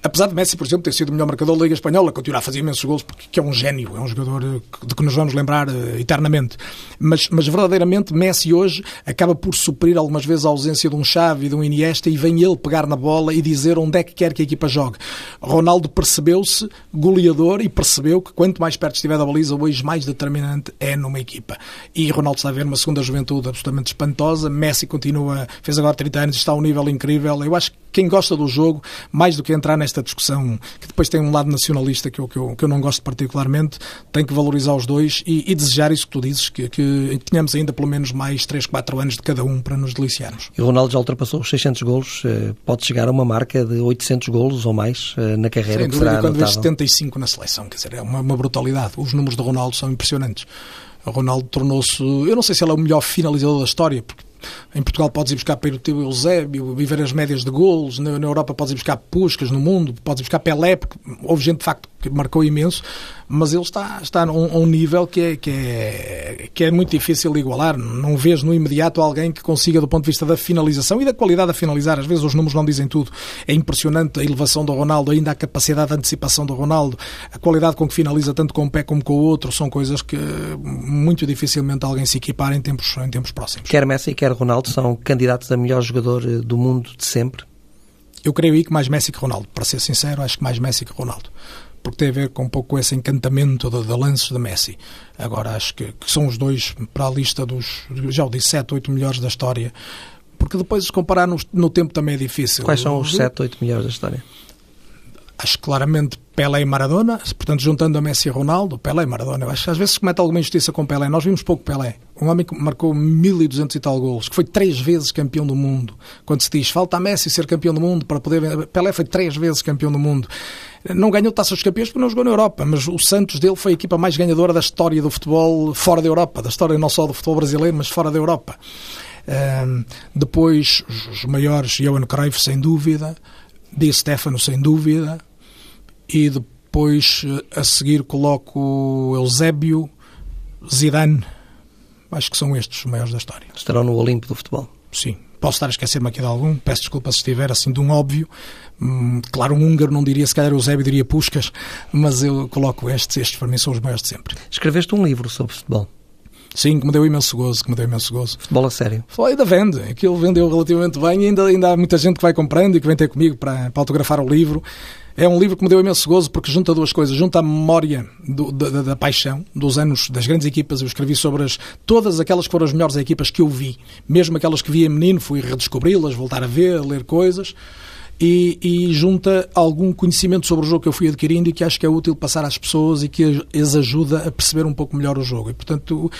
Apesar de Messi, por exemplo, ter sido o melhor marcador da Liga Espanhola, continuar a fazer imensos gols, porque é um gênio, é um jogador eh, de que nos vamos lembrar uh, eternamente. Mas, mas verdadeiramente, Messi hoje acaba por suprir algumas vezes a ausência de um Xavi, de um Iniesta, e vem ele pegar na bola e dizer onde é que quer que a equipa jogue. Ronaldo percebeu-se goleador e percebeu que quanto mais perto estiver da baliza, hoje mais determinante é numa equipa. E Ronaldo está a ver uma segunda juventude absolutamente espantosa. Messi continua, fez agora 30 anos, está a um nível incrível. Eu acho que quem gosta do jogo, mais do que entrar nesta esta discussão, que depois tem um lado nacionalista que eu, que eu, que eu não gosto particularmente, tem que valorizar os dois e, e desejar isso que tu dizes, que, que tenhamos ainda pelo menos mais 3, 4 anos de cada um para nos deliciarmos. E o Ronaldo já ultrapassou os 600 golos, eh, pode chegar a uma marca de 800 golos ou mais eh, na carreira. Sem dúvida, quando vês 75 na seleção, quer dizer, é uma, uma brutalidade. Os números do Ronaldo são impressionantes. O Ronaldo tornou-se, eu não sei se ele é o melhor finalizador da história, porque em Portugal podes ir buscar para o teu Eusébio e ver as médias de golos. Na, na Europa podes ir buscar Puscas, no mundo podes ir buscar Pelé, porque houve gente de facto que marcou imenso, mas ele está, está a um, nível que é, que, é, que é muito difícil de igualar. Não vês no imediato alguém que consiga, do ponto de vista da finalização e da qualidade a finalizar. Às vezes os números não dizem tudo. É impressionante a elevação do Ronaldo, ainda a capacidade de antecipação do Ronaldo, a qualidade com que finaliza tanto com um pé como com o outro, são coisas que muito dificilmente alguém se equipar em tempos, em tempos próximos. Quer Messi, quer Ronaldo são candidatos a melhor jogador eh, do mundo de sempre? Eu creio aí que mais Messi que Ronaldo. Para ser sincero, acho que mais Messi que Ronaldo porque tem a ver com um pouco esse encantamento de, de lances de Messi. Agora, acho que, que, são os dois para a lista dos, já o disse, 7, 8 melhores da história, porque depois se comparar no, no tempo também é difícil. Quais são os 7, 8 melhores da história? Acho claramente Pelé e Maradona, portanto, juntando a Messi e Ronaldo, Pelé e Maradona. Eu acho que às vezes se comete alguma injustiça com Pelé. Nós vimos pouco Pelé. Um homem que marcou 1200 e tal golos, que foi três vezes campeão do mundo. Quando se diz falta a Messi ser campeão do mundo para poder. Pelé foi três vezes campeão do mundo. Não ganhou taças dos campeões porque não jogou na Europa, mas o Santos dele foi a equipa mais ganhadora da história do futebol fora da Europa, da história não só do futebol brasileiro, mas fora da Europa. Um, depois, os maiores, Johan Cruyff, sem dúvida, Di Stefano, sem dúvida, e depois eh, a seguir coloco Eusébio, Zidane. Acho que são estes os maiores da história. Estarão no Olimpo do futebol. Sim. Posso estar a esquecer-me aqui de algum, peço desculpa se estiver assim de um óbvio. Hum, claro, um húngaro não diria, se calhar Eusébio diria Puscas, mas eu coloco estes, estes para mim são os maiores de sempre. Escreveste um livro sobre futebol. Sim, que me deu imenso gozo, que me deu imenso gozo. Futebol a sério? Foi da vende, aquilo vendeu relativamente bem e ainda, ainda há muita gente que vai comprando e que vem ter comigo para, para autografar o livro. É um livro que me deu imenso gozo porque junta duas coisas. Junta a memória do, da, da, paixão dos anos das grandes equipas. Eu escrevi sobre as, todas aquelas que foram as melhores equipas que eu vi. Mesmo aquelas que vi em menino, fui redescobri-las, voltar a ver, ler coisas e, e, junta algum conhecimento sobre o jogo que eu fui adquirindo e que acho que é útil passar às pessoas e que as ajuda a perceber um pouco melhor o jogo. E, portanto,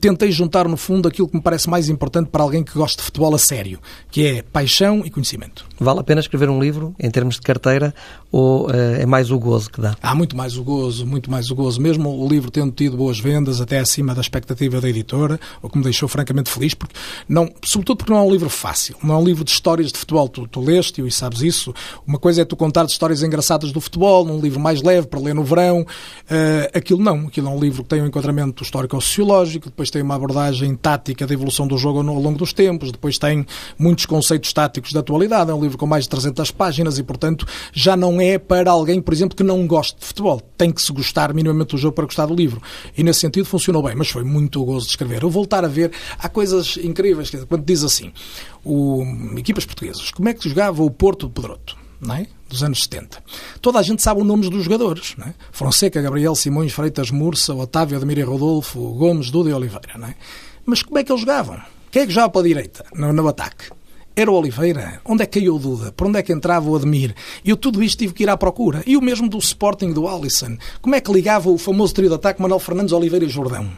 tentei juntar, no fundo, aquilo que me parece mais importante para alguém que gosta de futebol a sério, que é paixão e conhecimento. Vale a pena escrever um livro, em termos de carteira, ou uh, é mais o gozo que dá? Há muito mais o gozo, muito mais o gozo. Mesmo o livro tendo tido boas vendas, até acima da expectativa da editora, o que me deixou francamente feliz, porque não, sobretudo porque não é um livro fácil, não é um livro de histórias de futebol. Tu, tu leste e sabes isso isso. Uma coisa é tu contar histórias engraçadas do futebol, num livro mais leve para ler no verão. Uh, aquilo não. Aquilo é um livro que tem um enquadramento histórico-sociológico, depois tem uma abordagem tática da evolução do jogo ao longo dos tempos, depois tem muitos conceitos táticos da atualidade. É um livro com mais de 300 páginas e, portanto, já não é para alguém, por exemplo, que não goste de futebol. Tem que se gostar minimamente do jogo para gostar do livro. E, nesse sentido, funcionou bem, mas foi muito gozo de escrever. Eu voltar a ver, há coisas incríveis, quando diz assim, o, equipas portuguesas, como é que jogava o Porto Pedroto? É? dos anos 70. Toda a gente sabe os nomes dos jogadores. É? Fonseca, Gabriel Simões, Freitas Mursa, Otávio, Admir Rodolfo, Gomes, Duda e Oliveira. É? Mas como é que eles jogavam? Quem é que jogava para a direita, no, no ataque? Era o Oliveira? Onde é que caiu o Duda? Por onde é que entrava o Admir? Eu tudo isto tive que ir à procura. E o mesmo do Sporting do Alisson. Como é que ligava o famoso trio de ataque Manuel Fernandes, Oliveira e Jordão?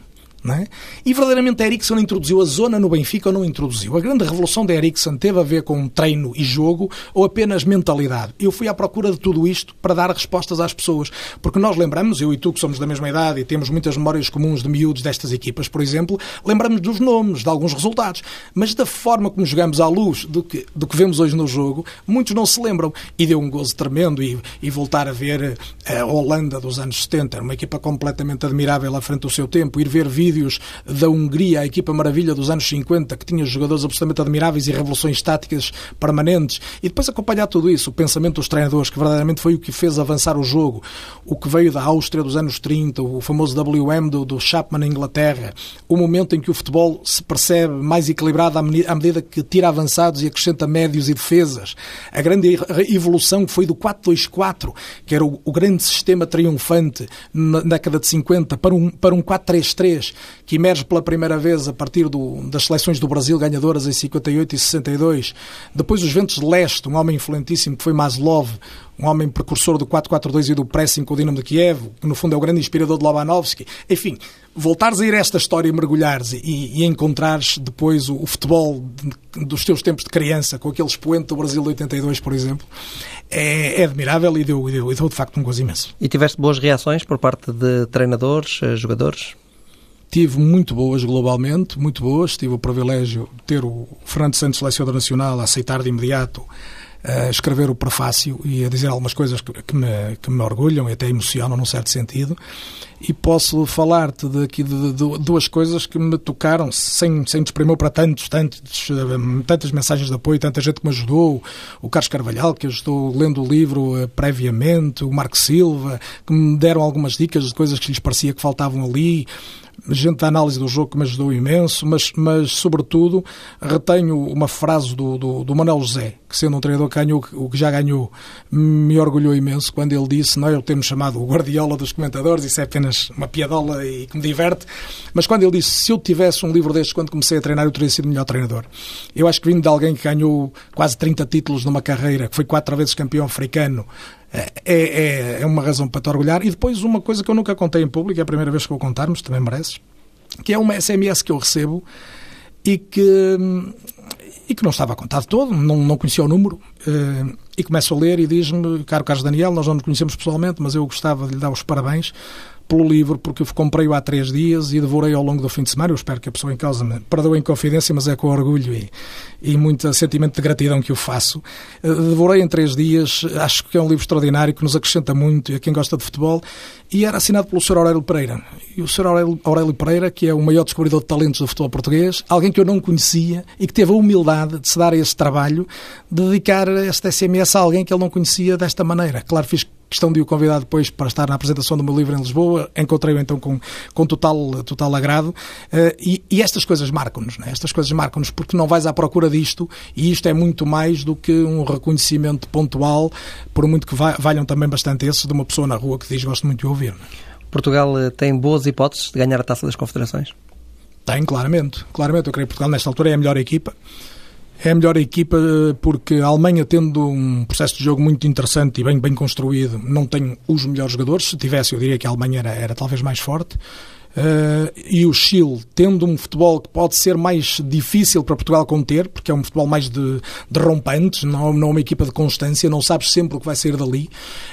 É? E verdadeiramente Ericsson introduziu a zona no Benfica ou não introduziu? A grande revolução de Ericsson teve a ver com treino e jogo ou apenas mentalidade? Eu fui à procura de tudo isto para dar respostas às pessoas. Porque nós lembramos, eu e tu que somos da mesma idade e temos muitas memórias comuns de miúdos destas equipas, por exemplo, lembramos dos nomes, de alguns resultados. Mas da forma como jogamos à luz do que, do que vemos hoje no jogo, muitos não se lembram. E deu um gozo tremendo e, e voltar a ver eh, a Holanda dos anos 70, uma equipa completamente admirável à frente do seu tempo, ir ver vídeos vídeos da Hungria, a equipa maravilha dos anos 50, que tinha jogadores absolutamente admiráveis e revoluções táticas permanentes, e depois acompanhar tudo isso, o pensamento dos treinadores, que verdadeiramente foi o que fez avançar o jogo, o que veio da Áustria dos anos 30, o famoso WM do, do Chapman na Inglaterra, o momento em que o futebol se percebe mais equilibrado à medida que tira avançados e acrescenta médios e defesas, a grande evolução foi do 4-2-4, que era o, o grande sistema triunfante na década de 50, para um, para um 4-3-3, que emerge pela primeira vez a partir do, das seleções do Brasil ganhadoras em 58 e 62. Depois os Ventos de Leste, um homem influentíssimo que foi Maslov, um homem precursor do 4-4-2 e do pressing com o Dinamo de Kiev, que no fundo é o grande inspirador de Lobanovski. Enfim, voltares a ir a esta história e mergulhares e, e encontrares depois o, o futebol de, dos teus tempos de criança, com aquele expoente do Brasil de 82, por exemplo, é, é admirável e deu, deu, deu de facto um gozo imenso. E tiveste boas reações por parte de treinadores, eh, jogadores? Tive muito boas globalmente, muito boas. Tive o privilégio de ter o Fernando Santos, selecionador nacional, a aceitar de imediato a escrever o prefácio e a dizer algumas coisas que, me, que me orgulham e até emocionam num certo sentido. E posso falar-te daqui de, de, de, duas coisas que me tocaram sem, sem desprimor para tantos, tantos, tantas mensagens de apoio, tanta gente que me ajudou. O Carlos Carvalhal, que ajudou lendo o livro uh, previamente, o Marco Silva, que me deram algumas dicas de coisas que lhes parecia que faltavam ali gente da análise do jogo que me ajudou imenso, mas, mas sobretudo retenho uma frase do, do, do Manuel José, que sendo um treinador que ganhou o que já ganhou, me orgulhou imenso quando ele disse, não é o temos chamado o guardiola dos comentadores, isso é apenas uma piadola e que me diverte, mas quando ele disse, se eu tivesse um livro destes quando comecei a treinar, eu teria sido melhor treinador. Eu acho que vindo de alguém que ganhou quase 30 títulos numa carreira, que foi quatro vezes campeão africano, é, é, é, uma razão para te orgulhar. E depois uma coisa que eu nunca contei em público, é a primeira vez que vou contar, mas também mereces, que é uma SMS que eu recebo e que, e que não estava contado todo, não, não conhecia o número, eh, e começo a ler e diz-me, caro Carlos Daniel, nós não nos conhecemos pessoalmente, mas eu gostava de lhe dar os parabéns pelo livro, porque eu comprei-o há três dias e devorei ao longo do fim de semana. Eu espero que a pessoa em causa me perdoe em confidência, mas é com orgulho e, e muito sentimento de gratidão que o faço. Eh, devorei em três dias, acho que é um livro extraordinário que nos acrescenta muito a quem gosta de futebol e era assinado pelo Sr. Aurélio Pereira. E o Sr. Aurélio Pereira, que é o maior descobridor de talentos do futebol português, alguém que eu não conhecia e que teve a humildade de se dar a esse trabalho, de dedicar esta SMS a alguém que ele não conhecia desta maneira. Claro, fiz questão de o convidar depois para estar na apresentação do meu livro em Lisboa. Encontrei-o então com, com total, total agrado. Uh, e, e, estas coisas marcam-nos, né? estas coisas marcam-nos porque não vais à procura disto e isto é muito mais do que um reconhecimento pontual, por muito que valham também bastante esses de uma pessoa na rua que diz gosto muito de ouvir. Portugal eh, tem boas hipóteses de ganhar a taça das confederações? Tem, claramente. Claramente, eu creio que Portugal nesta altura é a melhor equipa. É a melhor equipa porque a Alemanha, tendo um processo de jogo muito interessante e bem, bem construído, não tem os melhores jogadores. Se tivesse, eu diria que a Alemanha era, era talvez mais forte. Uh, e o Chile, tendo um futebol que pode ser mais difícil para Portugal conter, porque é um futebol mais de, de rompantes, não, não é uma equipa de constância, não sabes sempre o que vai sair dali,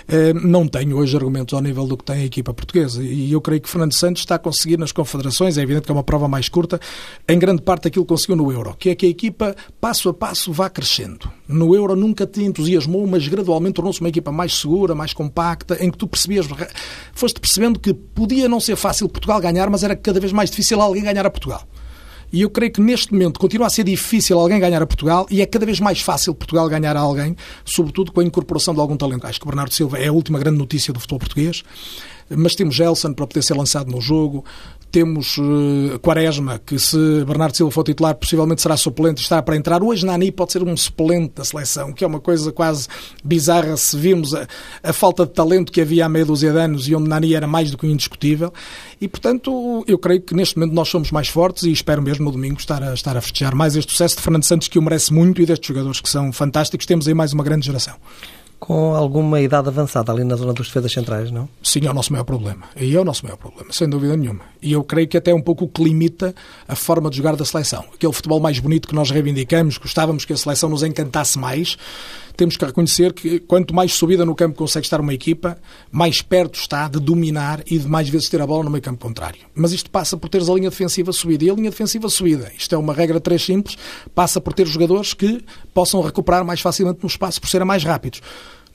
uh, não tem hoje argumentos ao nível do que tem a equipa portuguesa. E eu creio que Fernando Santos está a conseguir nas confederações, é evidente que é uma prova mais curta, em grande parte aquilo que conseguiu no Euro, que é que a equipa, passo a passo, vá crescendo. No Euro nunca te entusiasmou, mas gradualmente tornou-se uma equipa mais segura, mais compacta, em que tu percebias, foste percebendo que podia não ser fácil Portugal ganhar mas era cada vez mais difícil alguém ganhar a Portugal. E eu creio que neste momento continua a ser difícil alguém ganhar a Portugal e é cada vez mais fácil Portugal ganhar a alguém, sobretudo com a incorporação de algum talento. Acho que o Bernardo Silva é a última grande notícia do futebol português, mas temos Gelson para poder ser lançado no jogo, temos uh, Quaresma, que se Bernardo Silva for titular, possivelmente será suplente está para entrar. Hoje Nani pode ser um suplente da seleção, que é uma coisa quase bizarra se vimos a, a falta de talento que havia há meia dúzia de anos e onde Nani era mais do que indiscutível. E, portanto, eu creio que neste momento nós somos mais fortes e espero mesmo no domingo estar a, estar a festejar mais este sucesso de Fernando Santos, que o merece muito, e destes jogadores que são fantásticos. Temos aí mais uma grande geração com alguma idade avançada ali na zona dos defesas centrais, não? Sim, é o nosso maior problema. E é o nosso maior problema, sem dúvida nenhuma. E eu creio que até é um pouco o que limita a forma de jogar da seleção. Aquele futebol mais bonito que nós reivindicamos, gostávamos que a seleção nos encantasse mais. Temos que reconhecer que quanto mais subida no campo consegue estar uma equipa, mais perto está de dominar e de mais vezes ter a bola no meio campo contrário. Mas isto passa por teres a linha defensiva subida. E a linha defensiva subida, isto é uma regra três simples, passa por ter jogadores que possam recuperar mais facilmente no espaço por serem mais rápidos.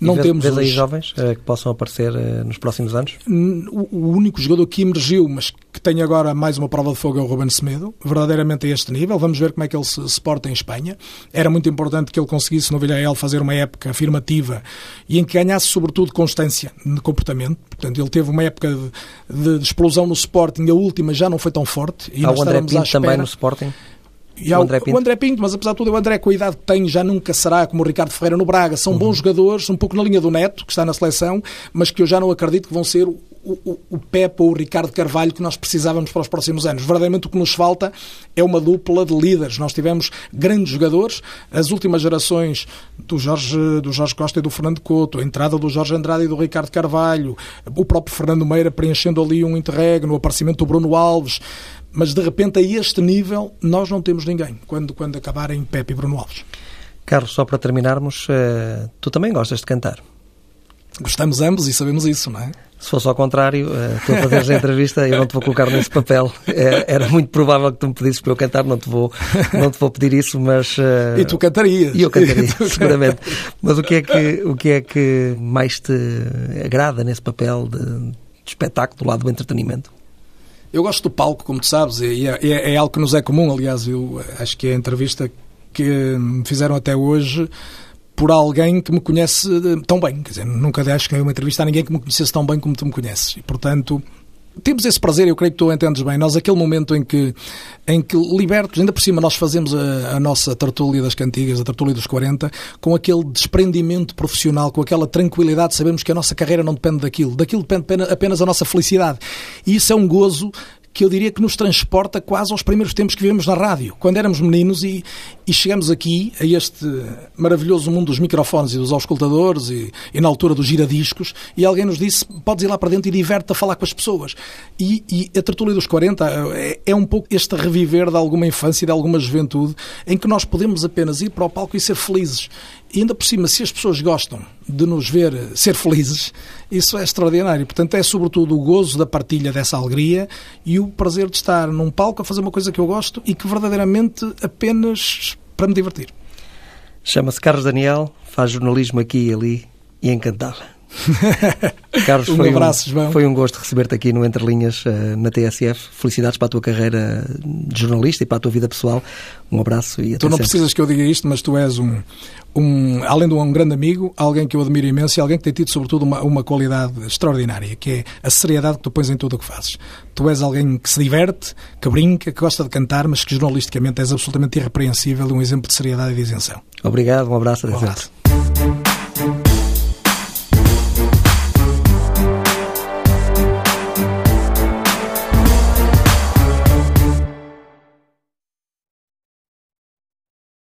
Não vês, temos vês aí jovens uh, que possam aparecer uh, nos próximos anos? O, o, único jogador que emergiu, mas que tem agora mais uma prova de fogo, é o Ruben Semedo, verdadeiramente a este nível. Vamos ver como é que ele se, se porta em Espanha. Era muito importante que ele conseguisse no Villarreal fazer uma época afirmativa e em que ganhasse, sobretudo, constância de comportamento. Portanto, ele teve uma época de, de explosão no Sporting, a última já não foi tão forte. E Há o André Pinto também no Sporting? E o, André Pinto. o André Pinto, mas apesar de tudo, o André, com a idade que tem, já nunca será como o Ricardo Ferreira no Braga. São uhum. bons jogadores, um pouco na linha do Neto, que está na seleção, mas que eu já não acredito que vão ser o, o Pepe ou o Ricardo Carvalho que nós precisávamos para os próximos anos. Verdadeiramente o que nos falta é uma dupla de líderes. Nós tivemos grandes jogadores, as últimas gerações do Jorge, do Jorge Costa e do Fernando Couto, a entrada do Jorge Andrade e do Ricardo Carvalho, o próprio Fernando Meira preenchendo ali um interregno, o aparecimento do Bruno Alves. Mas de repente, a este nível, nós não temos ninguém quando, quando acabarem Pepe e Bruno Alves. Carlos, só para terminarmos, uh, tu também gostas de cantar? Gostamos ambos e sabemos isso, não é? Se fosse ao contrário, uh, tu a fazeres a entrevista, eu não te vou colocar nesse papel. É, era muito provável que tu me pedisses para eu cantar, não te vou, não te vou pedir isso, mas... E tu cantarias. E eu cantaria, seguramente. Mas o que, é que, o que é que mais te agrada nesse papel de, de espetáculo do lado do entretenimento? Eu gosto do palco, como tu sabes, e é, é, é algo que nos é comum, aliás, eu acho que a entrevista que me fizeram até hoje por alguém que me conhece eh, tão bem. Quer dizer, nunca acho que uma entrevista a ninguém que me conhecesse tão bem como tu me conheces. E, portanto, temos esse prazer, eu creio que tu entendes bem. Nós, aquele momento em que, em que libertos, ainda por cima, nós fazemos a, a nossa tertúlia das cantigas, a tertúlia dos 40, com aquele desprendimento profissional, com aquela tranquilidade, sabemos que a nossa carreira não depende daquilo, daquilo depende apenas a nossa felicidade. E isso é um gozo que eu diria que nos transporta quase aos primeiros tempos que vivemos na rádio, quando éramos meninos e, e chegamos aqui a este maravilhoso mundo dos microfones e dos auscultadores e, e, na altura dos giradiscos e alguém nos disse, podes ir lá para dentro e diverte-te a falar com as pessoas. E, e a tertúlia dos 40 é, é, um pouco este reviver de alguma infância e de alguma juventude em que nós podemos apenas ir para o palco e ser felizes. E ainda por cima, se as pessoas gostam de nos ver ser felizes, isso é extraordinário. Portanto, é sobretudo o gozo da partilha dessa alegria e o prazer de estar num palco a fazer uma coisa que eu gosto e que verdadeiramente apenas para me divertir. Chama-se Carlos Daniel, faz jornalismo aqui e ali e encantava. Carlos, um foi, abraço, um, João. foi um gosto receber-te aqui no Entre Linhas, uh, na TSF. Felicidades para a tua carreira de jornalista e para a tua vida pessoal. Um abraço e até Tu não sempre. precisas que eu diga isto, mas tu és um, um, além de um grande amigo, alguém que eu admiro imenso e alguém que tem tido, sobretudo, uma, uma qualidade extraordinária, que é a seriedade que tu pões em tudo o que fazes. Tu és alguém que se diverte, que brinca, que gosta de cantar, mas que jornalisticamente és absolutamente irrepreensível e um exemplo de seriedade e de isenção. Obrigado, um abraço. Um abraço.